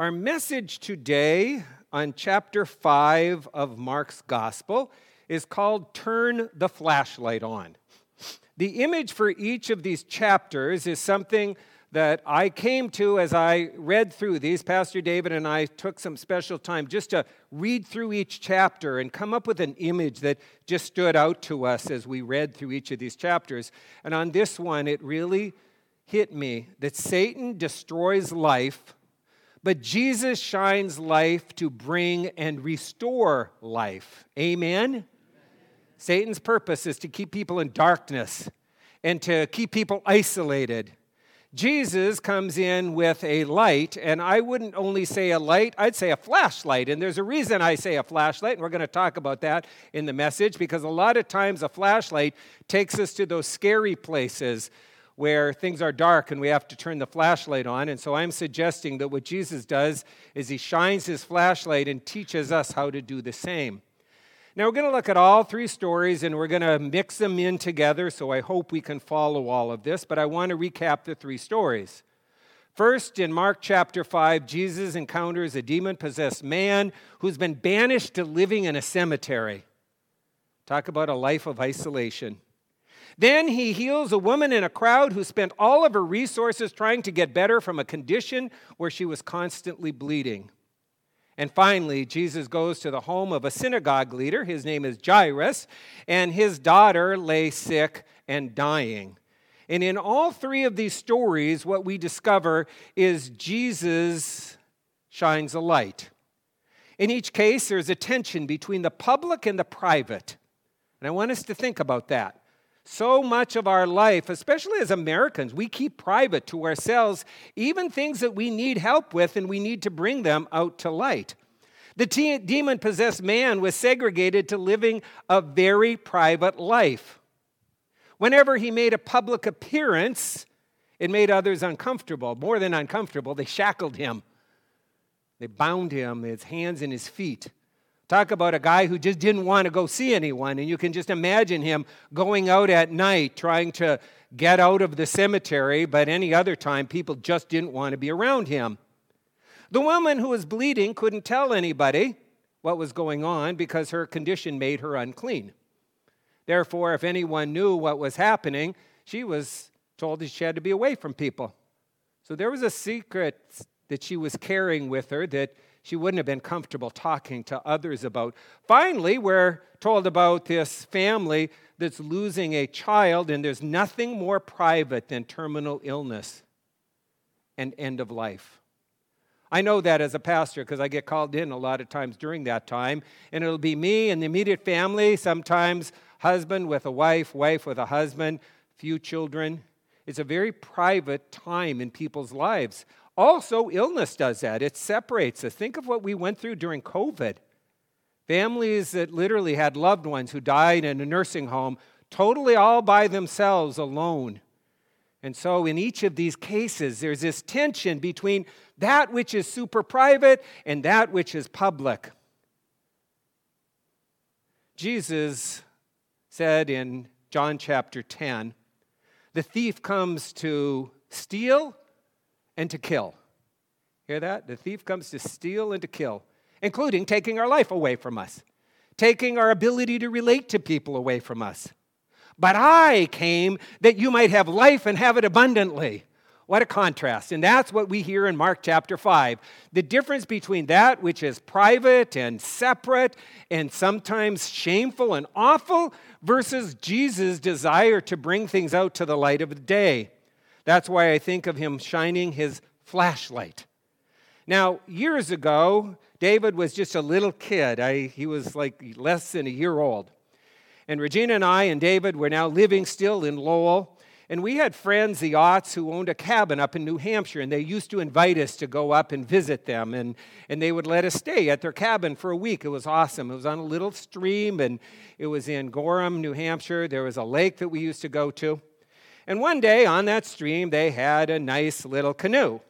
Our message today on chapter 5 of Mark's Gospel is called Turn the Flashlight On. The image for each of these chapters is something that I came to as I read through these. Pastor David and I took some special time just to read through each chapter and come up with an image that just stood out to us as we read through each of these chapters. And on this one, it really hit me that Satan destroys life but Jesus shines life to bring and restore life. Amen? Amen? Satan's purpose is to keep people in darkness and to keep people isolated. Jesus comes in with a light, and I wouldn't only say a light, I'd say a flashlight. And there's a reason I say a flashlight, and we're going to talk about that in the message because a lot of times a flashlight takes us to those scary places where things are dark and we have to turn the flashlight on. And so I'm suggesting that what Jesus does is he shines his flashlight and teaches us how to do the same. Now, we're going to look at all three stories and we're going to mix them in together, so I hope we can follow all of this, but I want to recap the three stories. First, in Mark chapter 5, Jesus encounters a demon possessed man who's been banished to living in a cemetery. Talk about a life of isolation. Then he heals a woman in a crowd who spent all of her resources trying to get better from a condition where she was constantly bleeding. And finally, Jesus goes to the home of a synagogue leader. His name is Jairus, and his daughter lay sick and dying. And in all three of these stories, what we discover is Jesus shines a light. In each case, there's a tension between the public and the private. And I want us to think about that. So much of our life, especially as Americans, we keep private to ourselves, even things that we need help with, and we need to bring them out to light. The demon possessed man was segregated to living a very private life. Whenever he made a public appearance, it made others uncomfortable. More than uncomfortable, they shackled him, they bound him, his hands and his feet. Talk about a guy who just didn't want to go see anyone. And you can just imagine him going out at night trying to get out of the cemetery, but any other time, people just didn't want to be around him. The woman who was bleeding couldn't tell anybody what was going on because her condition made her unclean. Therefore, if anyone knew what was happening, she was told that she had to be away from people. So there was a secret that she was carrying with her that she wouldn't have been comfortable talking to others about. Finally, we're told about this family that's losing a child, and there's nothing more private than terminal illness and end of life. I know that as a pastor because I get called in a lot of times during that time, and it'll be me and the immediate family, sometimes husband with a wife, wife with a husband, few children. It's a very private time in people's lives. Also, illness does that. It separates us. Think of what we went through during COVID. Families that literally had loved ones who died in a nursing home, totally all by themselves, alone. And so, in each of these cases, there's this tension between that which is super private and that which is public. Jesus said in John chapter 10 the thief comes to steal, and to kill. Hear that? The thief comes to steal and to kill, including taking our life away from us, taking our ability to relate to people away from us. But I came that you might have life and have it abundantly. What a contrast. And that's what we hear in Mark chapter 5. The difference between that which is private and separate and sometimes shameful and awful versus Jesus' desire to bring things out to the light of the day. That's why I think of him shining his flashlight. Now, years ago, David was just a little kid. I, he was like less than a year old. And Regina and I and David were now living still in Lowell. And we had friends, the Otts, who owned a cabin up in New Hampshire, and they used to invite us to go up and visit them. And, and they would let us stay at their cabin for a week. It was awesome. It was on a little stream, and it was in Gorham, New Hampshire. There was a lake that we used to go to. And one day on that stream, they had a nice little canoe.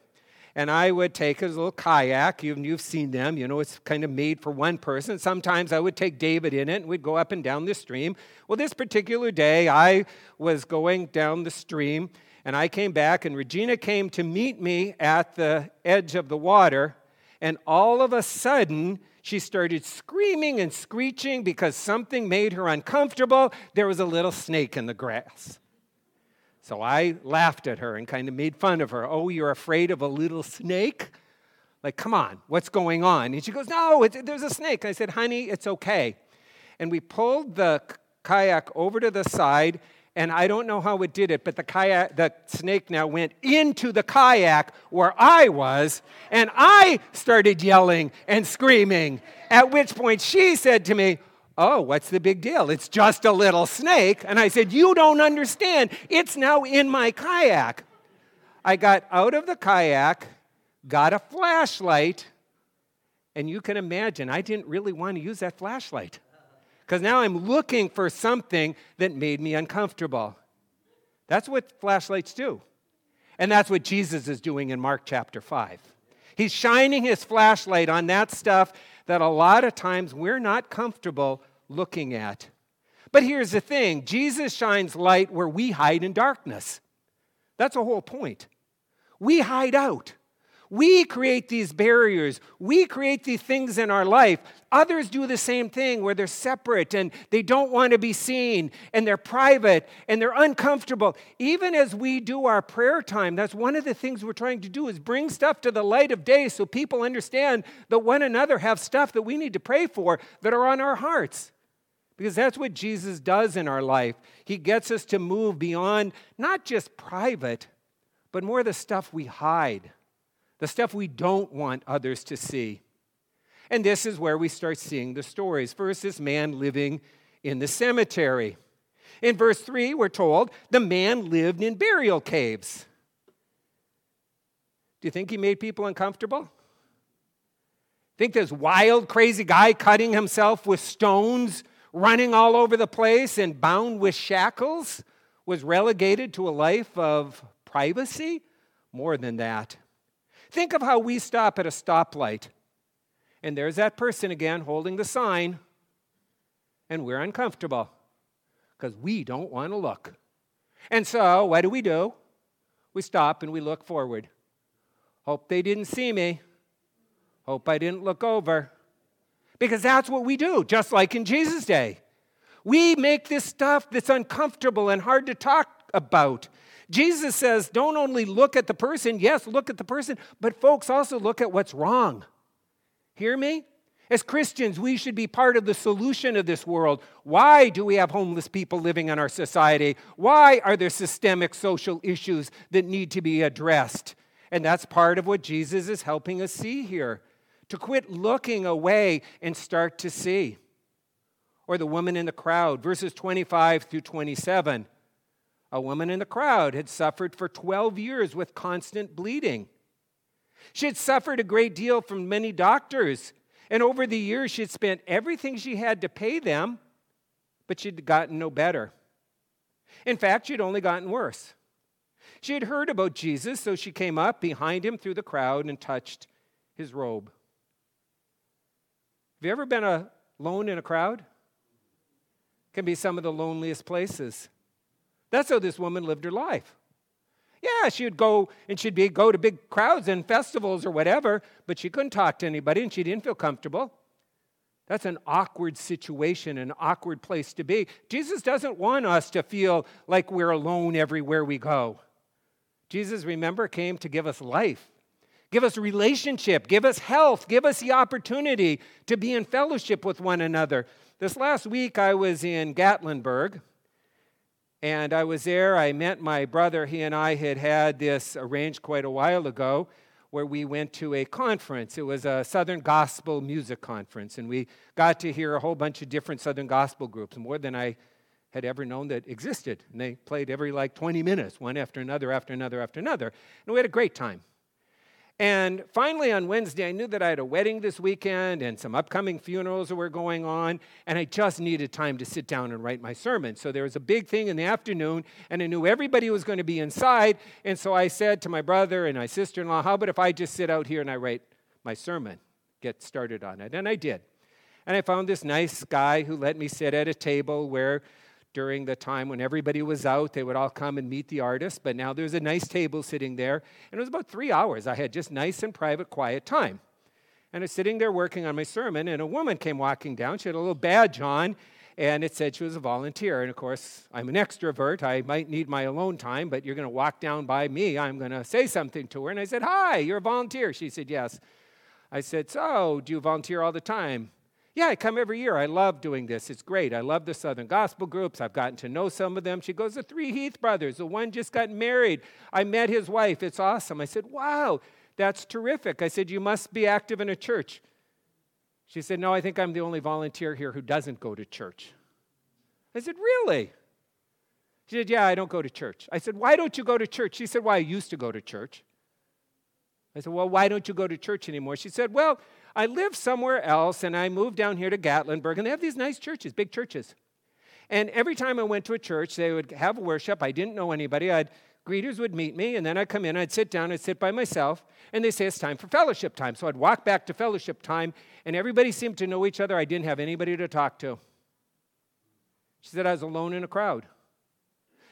And I would take a little kayak. You've, you've seen them, you know, it's kind of made for one person. Sometimes I would take David in it and we'd go up and down the stream. Well, this particular day, I was going down the stream and I came back, and Regina came to meet me at the edge of the water. and all of a sudden, she started screaming and screeching because something made her uncomfortable. There was a little snake in the grass. So I laughed at her and kind of made fun of her. Oh, you're afraid of a little snake? Like, come on, what's going on? And she goes, No, there's a snake. I said, Honey, it's okay. And we pulled the kayak over to the side, and I don't know how it did it, but the kayak, the snake now went into the kayak where I was, and I started yelling and screaming. At which point she said to me, Oh, what's the big deal? It's just a little snake. And I said, You don't understand. It's now in my kayak. I got out of the kayak got a flashlight, and you can imagine I didn't really want to use that flashlight because now I'm looking for something that made me uncomfortable. That's what flashlights do. And that's what Jesus is doing in Mark chapter 5. He's shining his flashlight on that stuff that a lot of times we're not comfortable looking at. But here's the thing Jesus shines light where we hide in darkness. That's the whole point. We hide out. We create these barriers. We create these things in our life. Others do the same thing where they're separate and they don't want to be seen and they're private and they're uncomfortable. Even as we do our prayer time, that's one of the things we're trying to do is bring stuff to the light of day so people understand that one another have stuff that we need to pray for that are on our hearts. Because that's what Jesus does in our life. He gets us to move beyond not just private, but more the stuff we hide the stuff we don't want others to see. And this is where we start seeing the stories. First, this man living in the cemetery. In verse 3, we're told the man lived in burial caves. Do you think he made people uncomfortable? Think this wild, crazy guy cutting himself with stones, running all over the place, and bound with shackles was relegated to a life of privacy? More than that. Think of how we stop at a stoplight, and there's that person again holding the sign, and we're uncomfortable because we don't want to look. And so, what do we do? We stop and we look forward. Hope they didn't see me. Hope I didn't look over. Because that's what we do, just like in Jesus' day. We make this stuff that's uncomfortable and hard to talk about Jesus says, don't only look at the person, yes, look at the person, but folks, also look at what's wrong. Hear me? As Christians, we should be part of the solution of this world. Why do we have homeless people living in our society? Why are there systemic social issues that need to be addressed? And that's part of what Jesus is helping us see here to quit looking away and start to see. Or the woman in the crowd, verses 25 through 27. A woman in the crowd had suffered for 12 years with constant bleeding. She had suffered a great deal from many doctors, and over the years she had spent everything she had to pay them, but she'd gotten no better. In fact, she'd only gotten worse. She had heard about Jesus, so she came up behind him through the crowd and touched his robe. Have you ever been alone in a crowd? Can be some of the loneliest places. That's how this woman lived her life. Yeah, she would go and she'd be, go to big crowds and festivals or whatever, but she couldn't talk to anybody and she didn't feel comfortable. That's an awkward situation, an awkward place to be. Jesus doesn't want us to feel like we're alone everywhere we go. Jesus, remember, came to give us life, give us relationship, give us health, give us the opportunity to be in fellowship with one another. This last week, I was in Gatlinburg and I was there. I met my brother. He and I had had this arranged quite a while ago where we went to a conference. It was a Southern Gospel Music Conference. And we got to hear a whole bunch of different Southern Gospel groups, more than I had ever known that existed. And they played every like 20 minutes, one after another, after another, after another. And we had a great time. And finally, on Wednesday, I knew that I had a wedding this weekend and some upcoming funerals that were going on, and I just needed time to sit down and write my sermon. So there was a big thing in the afternoon, and I knew everybody was going to be inside. And so I said to my brother and my sister in law, How about if I just sit out here and I write my sermon, get started on it? And I did. And I found this nice guy who let me sit at a table where during the time when everybody was out. They would all come and meet the artist, but now there's a nice table sitting there. And it was about three hours. I had just nice and private, quiet time. And I was sitting there working on my sermon, and a woman came walking down. She had a little badge on, and it said she was a volunteer. And of course, I'm an extrovert. I might need my alone time, but you're going to walk down by me. I'm going to say something to her. And I said, Hi, you're a volunteer. She said, Yes. I said, So, do you volunteer all the time? Yeah, I come every year. I love doing this. It's great. I love the Southern Gospel groups. I've gotten to know some of them. She goes, The three Heath brothers. The one just got married. I met his wife. It's awesome. I said, Wow, that's terrific. I said, You must be active in a church. She said, No, I think I'm the only volunteer here who doesn't go to church. I said, Really? She said, Yeah, I don't go to church. I said, Why don't you go to church? She said, Well, I used to go to church. I said, Well, why don't you go to church anymore? She said, Well, I live somewhere else and I moved down here to Gatlinburg, and they have these nice churches, big churches. And every time I went to a church, they would have worship. I didn't know anybody. I'd, greeters would meet me, and then I'd come in, I'd sit down, I'd sit by myself, and they say it's time for fellowship time. So I'd walk back to fellowship time, and everybody seemed to know each other. I didn't have anybody to talk to. She said I was alone in a crowd.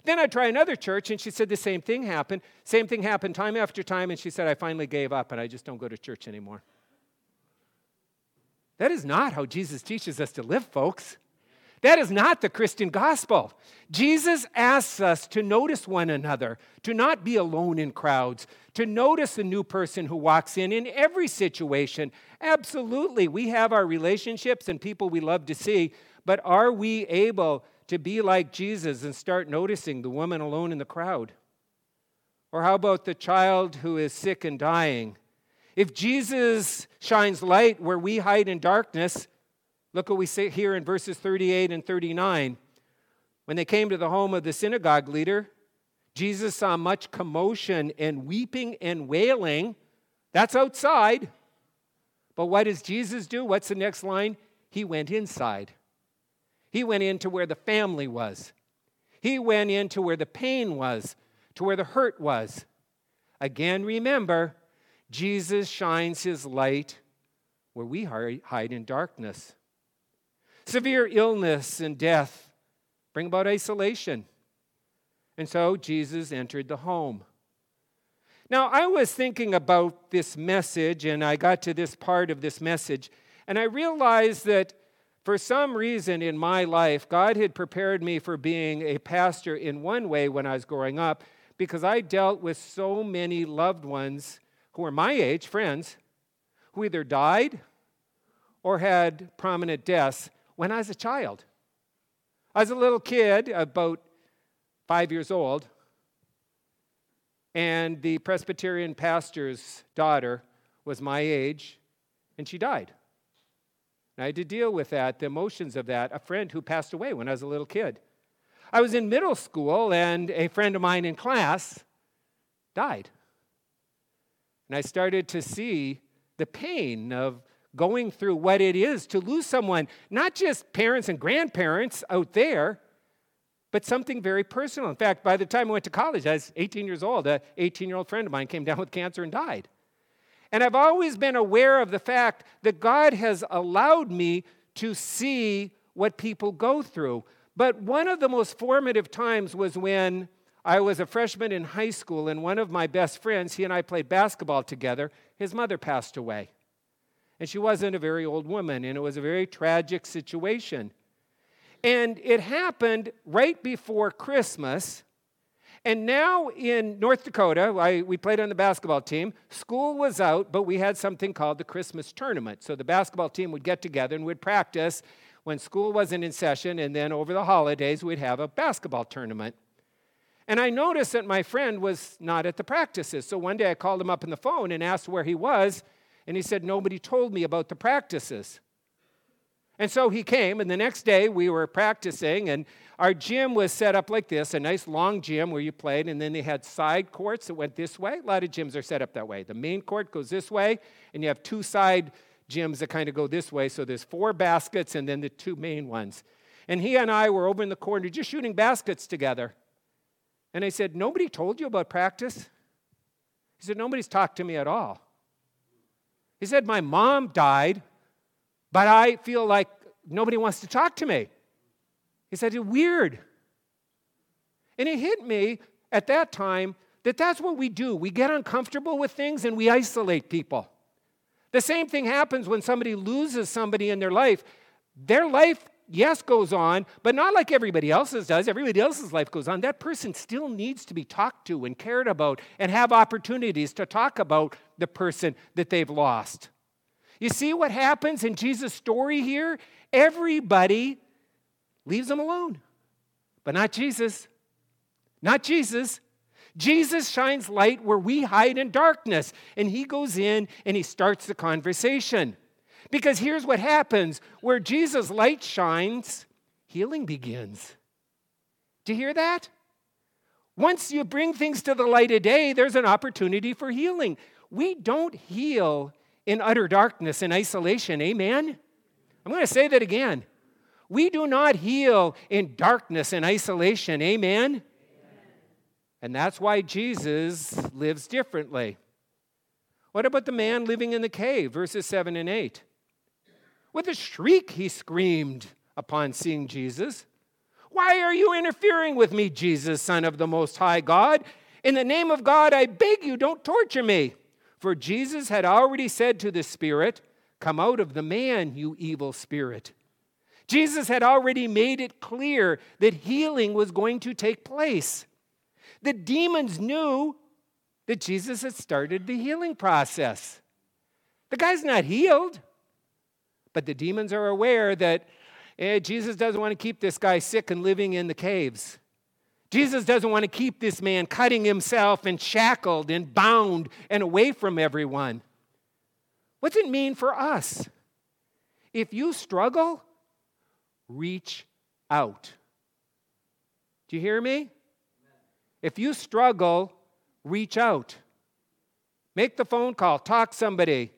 Then I'd try another church, and she said the same thing happened. Same thing happened time after time, and she said, I finally gave up, and I just don't go to church anymore. That is not how Jesus teaches us to live, folks. That is not the Christian gospel. Jesus asks us to notice one another, to not be alone in crowds, to notice a new person who walks in in every situation. Absolutely, we have our relationships and people we love to see, but are we able to be like Jesus and start noticing the woman alone in the crowd? Or how about the child who is sick and dying? If Jesus shines light where we hide in darkness, look what we say here in verses 38 and 39. When they came to the home of the synagogue leader, Jesus saw much commotion and weeping and wailing. That's outside. But what does Jesus do? What's the next line? He went inside. He went into where the family was. He went into where the pain was, to where the hurt was. Again, remember, Jesus shines his light where we hide in darkness. Severe illness and death bring about isolation. And so Jesus entered the home. Now, I was thinking about this message, and I got to this part of this message, and I realized that for some reason in my life, God had prepared me for being a pastor in one way when I was growing up because I dealt with so many loved ones who were my age, friends, who either died or had prominent deaths when I was a child. I was a little kid, about five years old, and the Presbyterian pastor's daughter was my age, and she died. And I had to deal with that, the emotions of that. A friend who passed away when I was a little kid. I was in middle school, and a friend of mine in class died. And I started to see the pain of going through what it is to lose someone, not just parents and grandparents out there, but something very personal. In fact, by the time I went to college, I was 18 years old. An 18 year old friend of mine came down with cancer and died. And I've always been aware of the fact that God has allowed me to see what people go through. But one of the most formative times was when I was a freshman in high school, and one of my best friends, he and I played basketball together, his mother passed away. And she wasn't a very old woman, and it was a very tragic situation. And it happened right before Christmas. And now in North Dakota, I, we played on the basketball team. School was out, but we had something called the Christmas tournament. So the basketball team would get together and would practice when school wasn't in session, and then over the holidays, we'd have a basketball tournament. And I noticed that my friend was not at the practices. So one day I called him up on the phone and asked where he was, and he said, Nobody told me about the practices. And so he came, and the next day we were practicing, and our gym was set up like this a nice long gym where you played, and then they had side courts that went this way. A lot of gyms are set up that way. The main court goes this way, and you have two side gyms that kind of go this way. So there's four baskets, and then the two main ones. And he and I were over in the corner just shooting baskets together. And I said, Nobody told you about practice? He said, Nobody's talked to me at all. He said, My mom died but I feel like nobody wants to talk to me. He said, It's weird. And it hit me at that time that that's what we do. We get uncomfortable with things and we isolate people. The same thing happens when somebody loses somebody in their life. Their life, yes, goes on, but not like everybody else's does. Everybody else's life goes on. That person still needs to be talked to and cared about and have opportunities to talk about the person that they've lost. You see what happens in Jesus' story here? Everybody leaves them alone, but not Jesus. Not Jesus. Jesus shines light where we hide in darkness. And he goes in and he starts the conversation. Because here's what happens where Jesus' light shines, healing begins. Do you hear that? Once you bring things to the light of day, there's an opportunity for healing. We don't heal in utter darkness and isolation. Amen? I'm going to say that again. We do not heal in darkness and isolation. Amen? And that's why Jesus lives differently. What about the man living in the cave, verses 7 and 8? With a shriek, he screamed upon seeing Jesus. Why are you interfering with me, Jesus, Son of the Most High God? In the name of God, I beg you, don't torture me. For Jesus had already said to the spirit, Come out of the man, you evil spirit. Jesus had already made it clear that healing was going to take place. The demons knew that Jesus had started the healing process. The guy's not healed, but the demons are aware that eh, Jesus doesn't want to keep this guy sick and living in the caves. Jesus doesn't want to keep this man cutting himself and shackled and bound and away from everyone. What's it mean for us? If you struggle, reach out. Do you hear me? If you struggle, reach out. Make the phone call, talk somebody,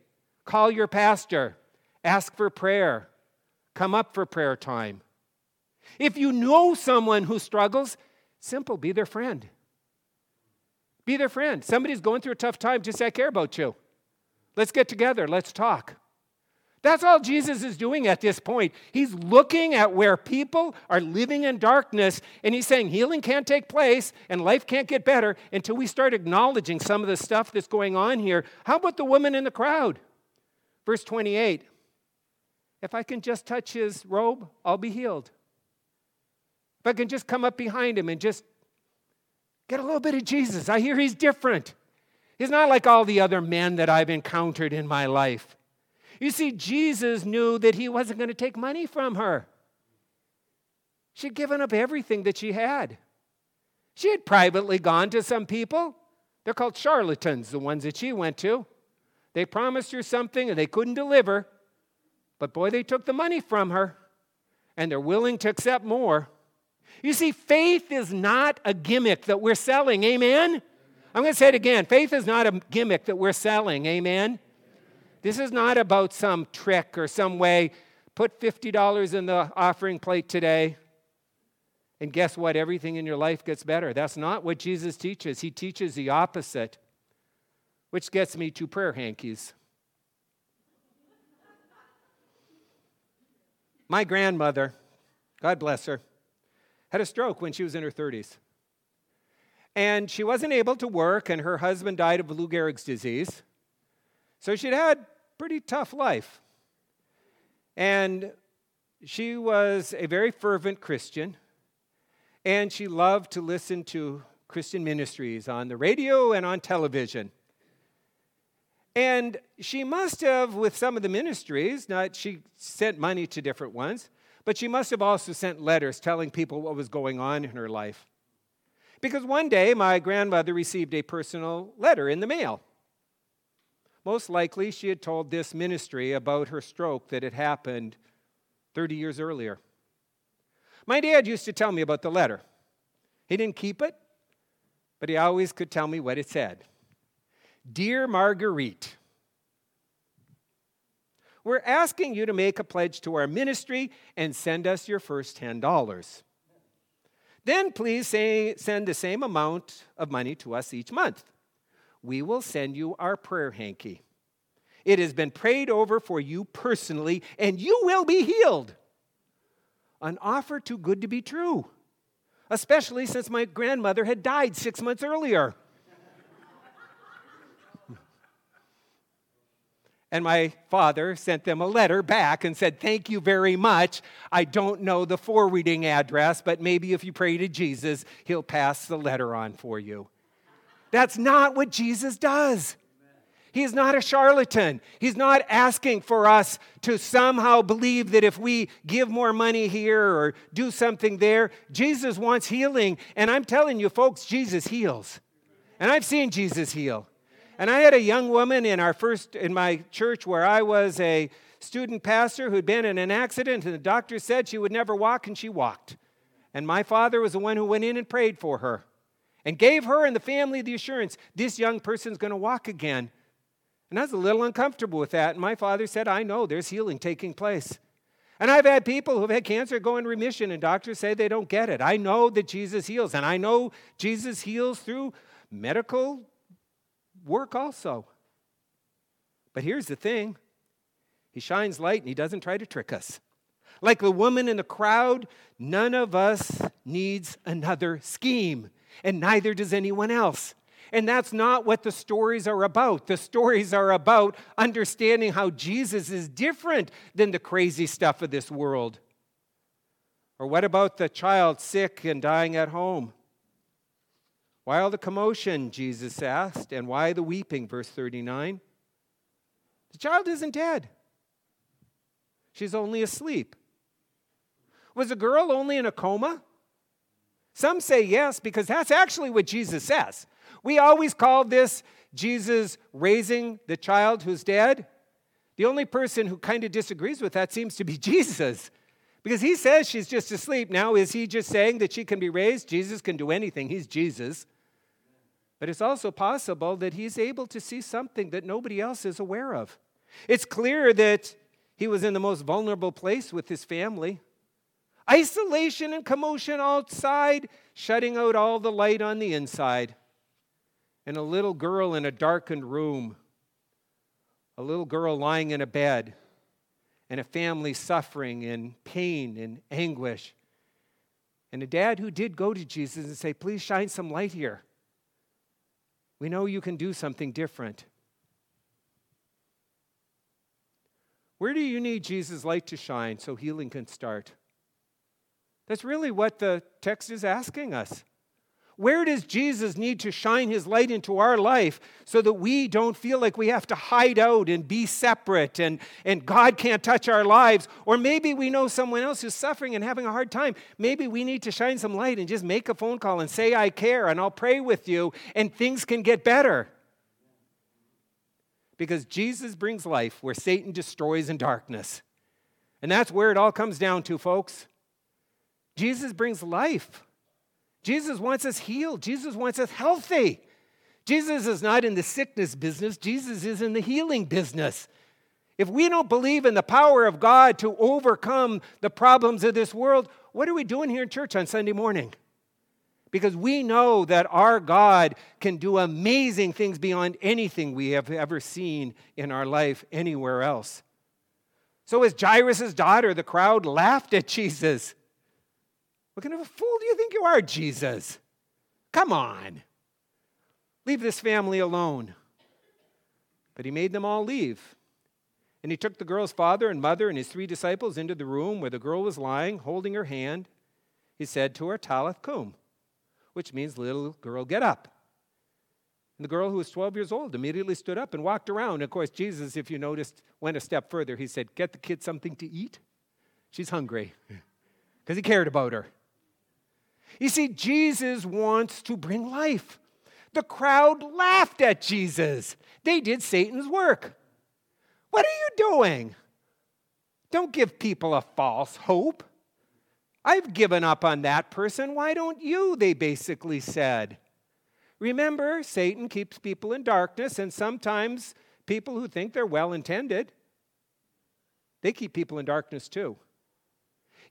call your pastor, ask for prayer, come up for prayer time. If you know someone who struggles, simple, be their friend. Be their friend. Somebody's going through a tough time, just say, I care about you. Let's get together, let's talk. That's all Jesus is doing at this point. He's looking at where people are living in darkness and he's saying healing can't take place and life can't get better until we start acknowledging some of the stuff that's going on here. How about the woman in the crowd? Verse 28 If I can just touch his robe, I'll be healed. If I can just come up behind him and just get a little bit of Jesus, I hear he's different. He's not like all the other men that I've encountered in my life. You see, Jesus knew that he wasn't going to take money from her. She'd given up everything that she had. She had privately gone to some people. They're called charlatans, the ones that she went to. They promised her something and they couldn't deliver. But boy, they took the money from her and they're willing to accept more. You see, faith is not a gimmick that we're selling. Amen? I'm going to say it again. Faith is not a gimmick that we're selling. Amen? This is not about some trick or some way. Put $50 in the offering plate today, and guess what? Everything in your life gets better. That's not what Jesus teaches. He teaches the opposite, which gets me to prayer hankies. My grandmother, God bless her, had a stroke when she was in her 30s. And she wasn't able to work, and her husband died of Lou Gehrig's disease. So she'd had pretty tough life. And she was a very fervent Christian, and she loved to listen to Christian ministries on the radio and on television. And she must have, with some of the ministries, not she sent money to different ones, but she must have also sent letters telling people what was going on in her life. Because one day my grandmother received a personal letter in the mail. Most likely, she had told this ministry about her stroke that had happened 30 years earlier. My dad used to tell me about the letter. He didn't keep it, but he always could tell me what it said. Dear Marguerite, we're asking you to make a pledge to our ministry and send us your first $10. Then please say, send the same amount of money to us each month we will send you our prayer hanky. It has been prayed over for you personally, and you will be healed. An offer too good to be true, especially since my grandmother had died six months earlier. And my father sent them a letter back and said, Thank you very much. I don't know the forwarding address, but maybe if you pray to Jesus, he'll pass the letter on for you. That's not what Jesus does. He is not a charlatan. He's not asking for us to somehow believe that if we give more money here or do something there, Jesus wants healing. And I'm telling you, folks, Jesus heals. And I've seen Jesus heal. And I had a young woman in our first in my church where I was a student pastor who'd been in an accident and the doctor said she would never walk and she walked. And my father was the one who went in and prayed for her and gave her and the family the assurance this young person's going to walk again. And I was a little uncomfortable with that. And my father said, I know there's healing taking place. And I've had people who've had cancer go in remission, and doctors say they don't get it. I know that Jesus heals, and I know Jesus heals through medical work also. But here's the thing He shines light and He doesn't try to trick us. Like the woman in the crowd, none of us needs another scheme, and neither does anyone else. And that's not what the stories are about. The stories are about understanding how Jesus is different than the crazy stuff of this world. Or what about the child sick and dying at home? Why all the commotion? Jesus asked. And why the weeping? Verse 39. The child isn't dead, she's only asleep. Was the girl only in a coma? Some say yes, because that's actually what Jesus says. We always call this Jesus raising the child who's dead. The only person who kind of disagrees with that seems to be Jesus. Because he says she's just asleep. Now, is he just saying that she can be raised? Jesus can do anything, he's Jesus. But it's also possible that he's able to see something that nobody else is aware of. It's clear that he was in the most vulnerable place with his family. Isolation and commotion outside, shutting out all the light on the inside and a little girl in a darkened room, a little girl lying in a bed, and a family suffering in pain and anguish. And a dad who did go to Jesus and say, Please shine some light here. We know you can do something different. Where do you need Jesus' light to shine so healing can start? That's really what the text is asking us. Where does Jesus need to shine his light into our life so that we don't feel like we have to hide out and be separate and, and God can't touch our lives? Or maybe we know someone else who's suffering and having a hard time. Maybe we need to shine some light and just make a phone call and say, I care, and I'll pray with you, and things can get better. Because Jesus brings life where Satan destroys in darkness. And that's where it all comes down to, folks. Jesus brings life. Jesus wants us healed. Jesus wants us healthy. Jesus is not in the sickness business, Jesus is in the healing business. If we don't believe in the power of God to overcome the problems of this world, what are we doing here in church on Sunday morning? Because we know that our God can do amazing things beyond anything we have ever seen in our life anywhere else. So, as Jairus' daughter, the crowd laughed at Jesus. What kind of a fool do you think you are, Jesus? Come on. Leave this family alone. But he made them all leave. And he took the girl's father and mother and his three disciples into the room where the girl was lying, holding her hand. He said to her, Talitha koum, which means, little girl, get up. And the girl, who was 12 years old, immediately stood up and walked around. Of course, Jesus, if you noticed, went a step further. He said, Get the kid something to eat. She's hungry because he cared about her. You see, Jesus wants to bring life. The crowd laughed at Jesus. They did Satan's work. What are you doing? Don't give people a false hope. I've given up on that person. Why don't you? They basically said. Remember, Satan keeps people in darkness, and sometimes people who think they're well intended, they keep people in darkness too.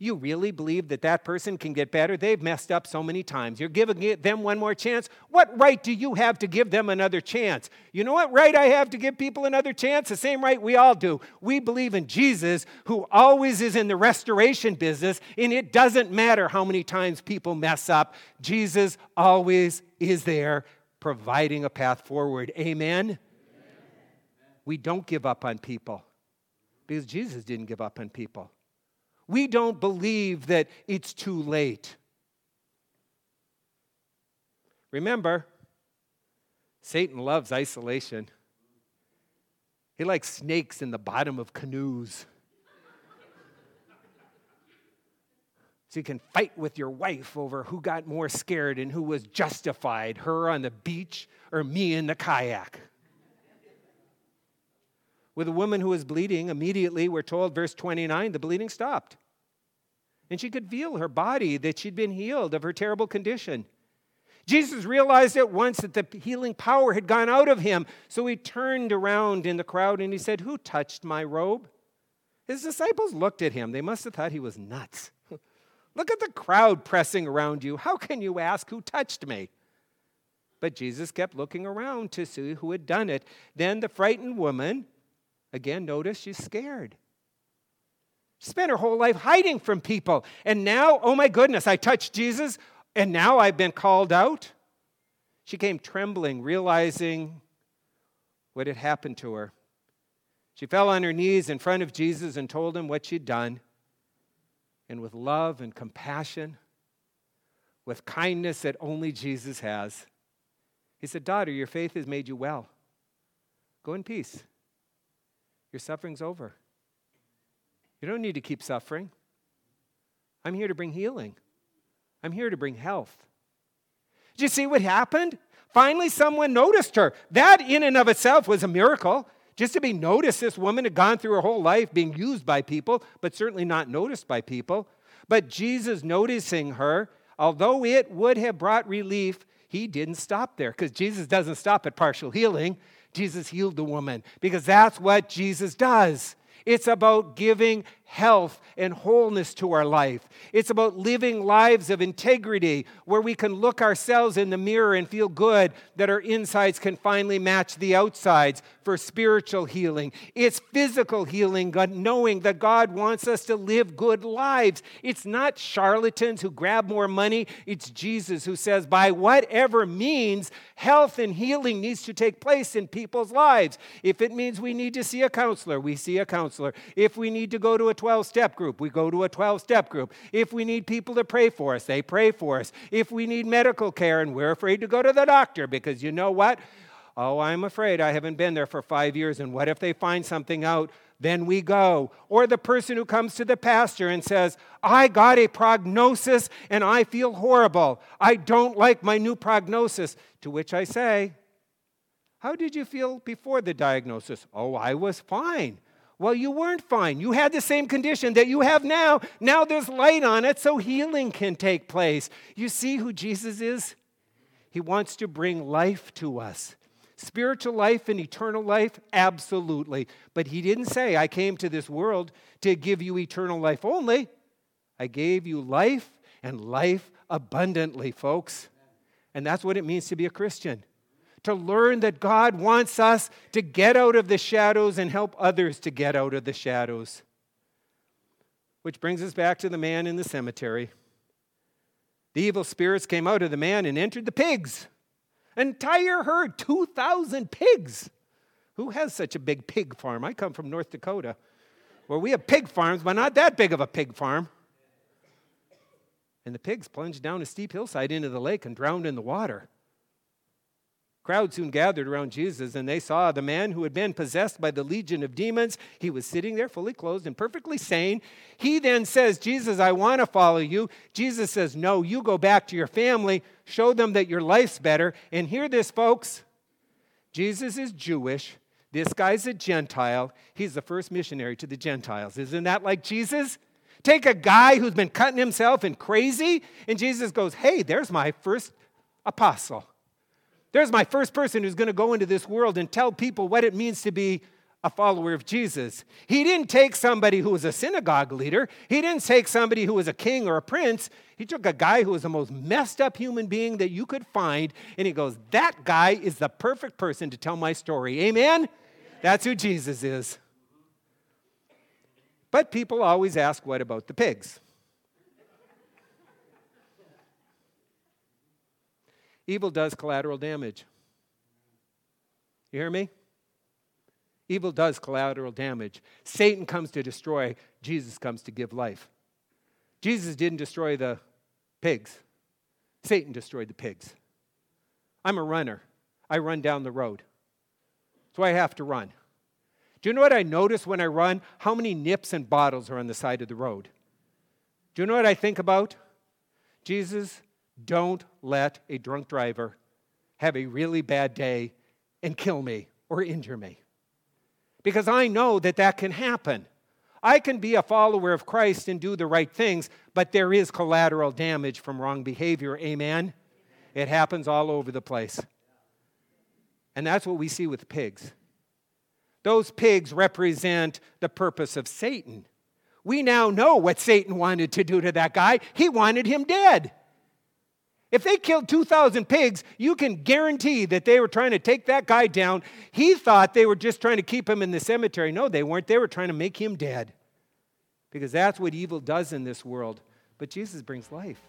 You really believe that that person can get better? They've messed up so many times. You're giving them one more chance. What right do you have to give them another chance? You know what right I have to give people another chance? The same right we all do. We believe in Jesus, who always is in the restoration business, and it doesn't matter how many times people mess up. Jesus always is there providing a path forward. Amen? we don't give up on people because Jesus didn't give up on people. We don't believe that it's too late. Remember, Satan loves isolation. He likes snakes in the bottom of canoes. So you can fight with your wife over who got more scared and who was justified, her on the beach or me in the kayak. With a woman who was bleeding, immediately, we're told, verse 29, the bleeding stopped. And she could feel her body that she'd been healed of her terrible condition. Jesus realized at once that the healing power had gone out of him, so he turned around in the crowd and he said, Who touched my robe? His disciples looked at him. They must have thought he was nuts. Look at the crowd pressing around you. How can you ask who touched me? But Jesus kept looking around to see who had done it. Then the frightened woman, again, notice she's scared. She spent her whole life hiding from people. And now, oh my goodness, I touched Jesus, and now I've been called out. She came trembling, realizing what had happened to her. She fell on her knees in front of Jesus and told him what she'd done and with love and compassion, with kindness that only Jesus has. He said, Daughter, your faith has made you well. Go in peace. Your suffering's over. You don't need to keep suffering. I'm here to bring healing, I'm here to bring health. Did you see what happened? Finally, someone noticed her. That, in and of itself, was a miracle. Just to be noticed, this woman had gone through her whole life being used by people, but certainly not noticed by people. But Jesus noticing her, although it would have brought relief, he didn't stop there because Jesus doesn't stop at partial healing. Jesus healed the woman because that's what Jesus does. It's about giving health and wholeness to our life. It's about living lives of integrity where we can look ourselves in the mirror and feel good that our insides can finally match the outsides for spiritual healing. It's physical healing, God, knowing that God wants us to live good lives. It's not charlatans who grab more money, it's Jesus who says, by whatever means, health and healing needs to take place in people's lives. If it means we need to see a counselor, we see a counselor. If we need to go to a 12 step group, we go to a 12 step group. If we need people to pray for us, they pray for us. If we need medical care and we're afraid to go to the doctor because you know what? Oh, I'm afraid I haven't been there for five years, and what if they find something out? Then we go. Or the person who comes to the pastor and says, I got a prognosis and I feel horrible. I don't like my new prognosis. To which I say, How did you feel before the diagnosis? Oh, I was fine. Well, you weren't fine. You had the same condition that you have now. Now there's light on it, so healing can take place. You see who Jesus is? He wants to bring life to us. Spiritual life and eternal life, absolutely. But he didn't say, I came to this world to give you eternal life only. I gave you life and life abundantly, folks. And that's what it means to be a Christian to learn that God wants us to get out of the shadows and help others to get out of the shadows. Which brings us back to the man in the cemetery. The evil spirits came out of the man and entered the pigs. Entire herd, 2,000 pigs. Who has such a big pig farm? I come from North Dakota, where we have pig farms, but not that big of a pig farm. And the pigs plunged down a steep hillside into the lake and drowned in the water. Crowd soon gathered around Jesus, and they saw the man who had been possessed by the legion of demons. He was sitting there fully clothed and perfectly sane. He then says, Jesus, I want to follow you. Jesus says, No, you go back to your family, show them that your life's better. And hear this, folks Jesus is Jewish. This guy's a Gentile. He's the first missionary to the Gentiles. Isn't that like Jesus? Take a guy who's been cutting himself and crazy, and Jesus goes, Hey, there's my first apostle. There's my first person who's going to go into this world and tell people what it means to be a follower of Jesus. He didn't take somebody who was a synagogue leader. He didn't take somebody who was a king or a prince. He took a guy who was the most messed up human being that you could find, and he goes, That guy is the perfect person to tell my story. Amen? Amen. That's who Jesus is. But people always ask, What about the pigs? Evil does collateral damage. You hear me? Evil does collateral damage. Satan comes to destroy, Jesus comes to give life. Jesus didn't destroy the pigs, Satan destroyed the pigs. I'm a runner, I run down the road. So I have to run. Do you know what I notice when I run? How many nips and bottles are on the side of the road. Do you know what I think about? Jesus, don't let a drunk driver have a really bad day and kill me or injure me. Because I know that that can happen. I can be a follower of Christ and do the right things, but there is collateral damage from wrong behavior. Amen? It happens all over the place. And that's what we see with pigs. Those pigs represent the purpose of Satan. We now know what Satan wanted to do to that guy. He wanted him dead. If they killed 2,000 pigs, you can guarantee that they were trying to take that guy down. He thought they were just trying to keep him in the cemetery. No, they weren't. They were trying to make him dead. Because that's what evil does in this world. But Jesus brings life.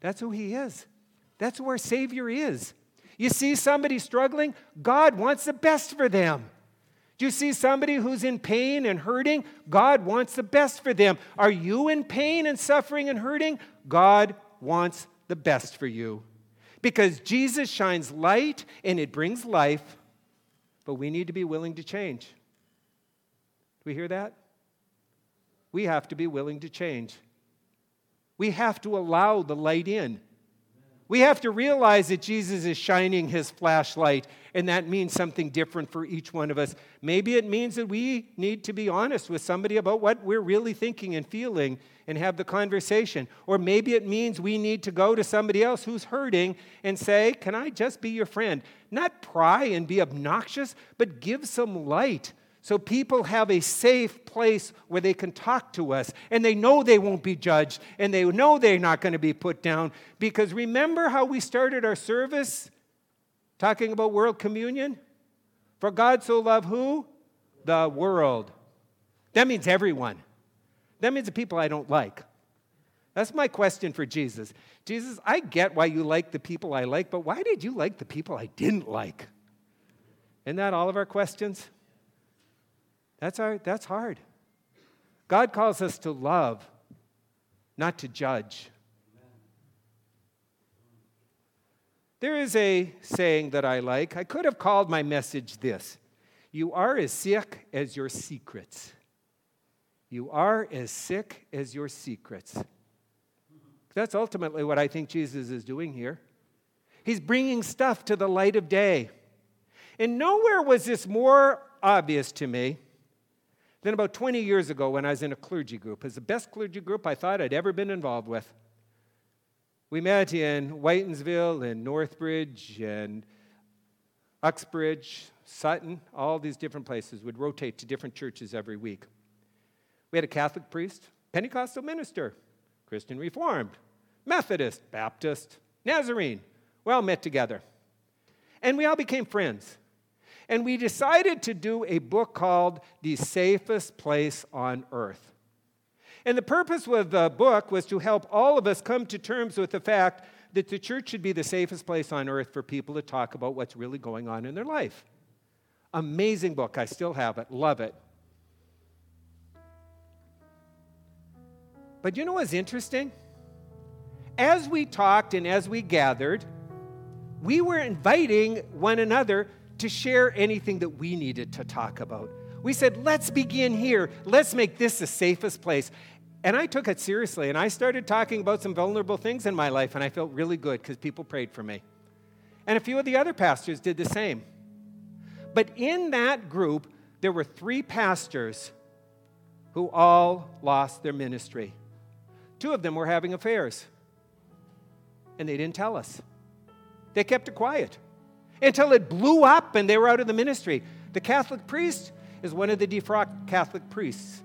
That's who he is. That's who our Savior is. You see somebody struggling, God wants the best for them. Do you see somebody who's in pain and hurting? God wants the best for them. Are you in pain and suffering and hurting? God wants the best for you. Because Jesus shines light and it brings life, but we need to be willing to change. Do we hear that? We have to be willing to change. We have to allow the light in. We have to realize that Jesus is shining his flashlight, and that means something different for each one of us. Maybe it means that we need to be honest with somebody about what we're really thinking and feeling and have the conversation. Or maybe it means we need to go to somebody else who's hurting and say, Can I just be your friend? Not pry and be obnoxious, but give some light so people have a safe place where they can talk to us and they know they won't be judged and they know they're not going to be put down. Because remember how we started our service talking about world communion? For God so loved who? The world. That means everyone. That means the people I don't like. That's my question for Jesus. Jesus, I get why you like the people I like, but why did you like the people I didn't like? Isn't that all of our questions? That's, our, that's hard. God calls us to love, not to judge. There is a saying that I like. I could have called my message this You are as sick as your secrets. You are as sick as your secrets. That's ultimately what I think Jesus is doing here. He's bringing stuff to the light of day. And nowhere was this more obvious to me then, about 20 years ago, when I was in a clergy group, it's the best clergy group I thought I'd ever been involved with. We met in Whitinsville and Northbridge and Uxbridge, Sutton, all these different places. We'd rotate to different churches every week. We had a Catholic priest, Pentecostal minister, Christian Reformed, Methodist, Baptist, Nazarene. We all met together. And we all became friends. And we decided to do a book called The Safest Place on Earth. And the purpose of the book was to help all of us come to terms with the fact that the church should be the safest place on earth for people to talk about what's really going on in their life. Amazing book. I still have it. Love it. But you know what's interesting? As we talked and as we gathered, we were inviting one another to share anything that we needed to talk about. We said, let's begin here. Let's make this the safest place. And I took it seriously and I started talking about some vulnerable things in my life, and I felt really good because people prayed for me. And a few of the other pastors did the same. But in that group, there were three pastors who all lost their ministry. Two of them were having affairs, and they didn't tell us. They kept it quiet until it blew up and they were out of the ministry. The Catholic priest is one of the defrocked Catholic priests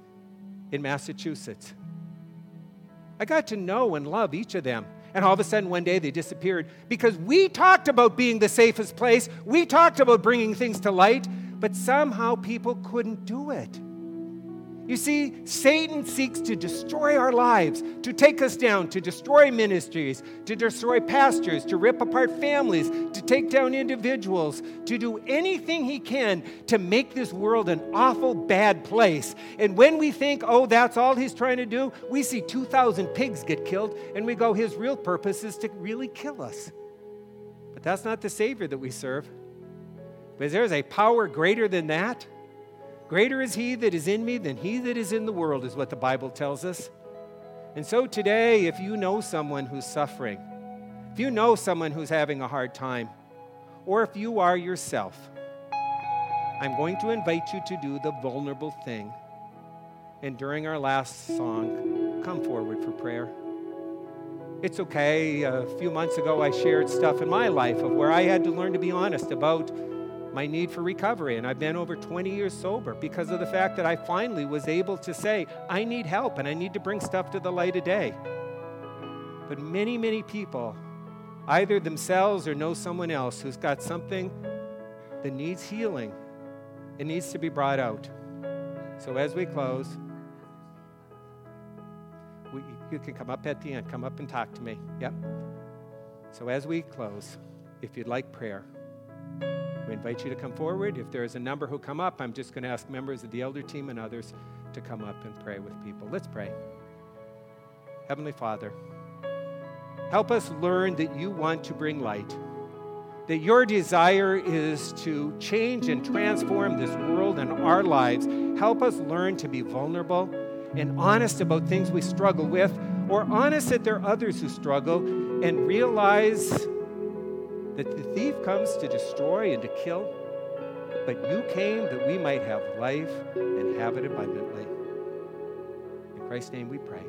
in Massachusetts. I got to know and love each of them. And all of a sudden, one day they disappeared because we talked about being the safest place. We talked about bringing things to light, but somehow people couldn't do it. You see, Satan seeks to destroy our lives, to take us down, to destroy ministries, to destroy pastors, to rip apart families, to take down individuals, to do anything he can to make this world an awful bad place. And when we think, oh, that's all he's trying to do, we see 2,000 pigs get killed, and we go, his real purpose is to really kill us. But that's not the Savior that we serve. But there's a power greater than that. Greater is he that is in me than he that is in the world, is what the Bible tells us. And so today, if you know someone who's suffering, if you know someone who's having a hard time, or if you are yourself, I'm going to invite you to do the vulnerable thing. And during our last song, come forward for prayer. It's okay. A few months ago, I shared stuff in my life of where I had to learn to be honest about my need for recovery. And I've been over 20 years sober because of the fact that I finally was able to say, I need help and I need to bring stuff to the light of day. But many, many people, either themselves or know someone else who's got something that needs healing, it needs to be brought out. So as we close, we, you can come up at the end, come up and talk to me. Yep. So as we close, if you'd like prayer, we invite you to come forward. If there is a number who come up, I'm just going to ask members of the elder team and others to come up and pray with people. Let's pray. Heavenly Father, help us learn that you want to bring light, that your desire is to change and transform this world and our lives. Help us learn to be vulnerable and honest about things we struggle with, or honest that there are others who struggle, and realize that the thief comes to destroy and to kill, but you came that we might have life and have it abundantly. In Christ's name we pray.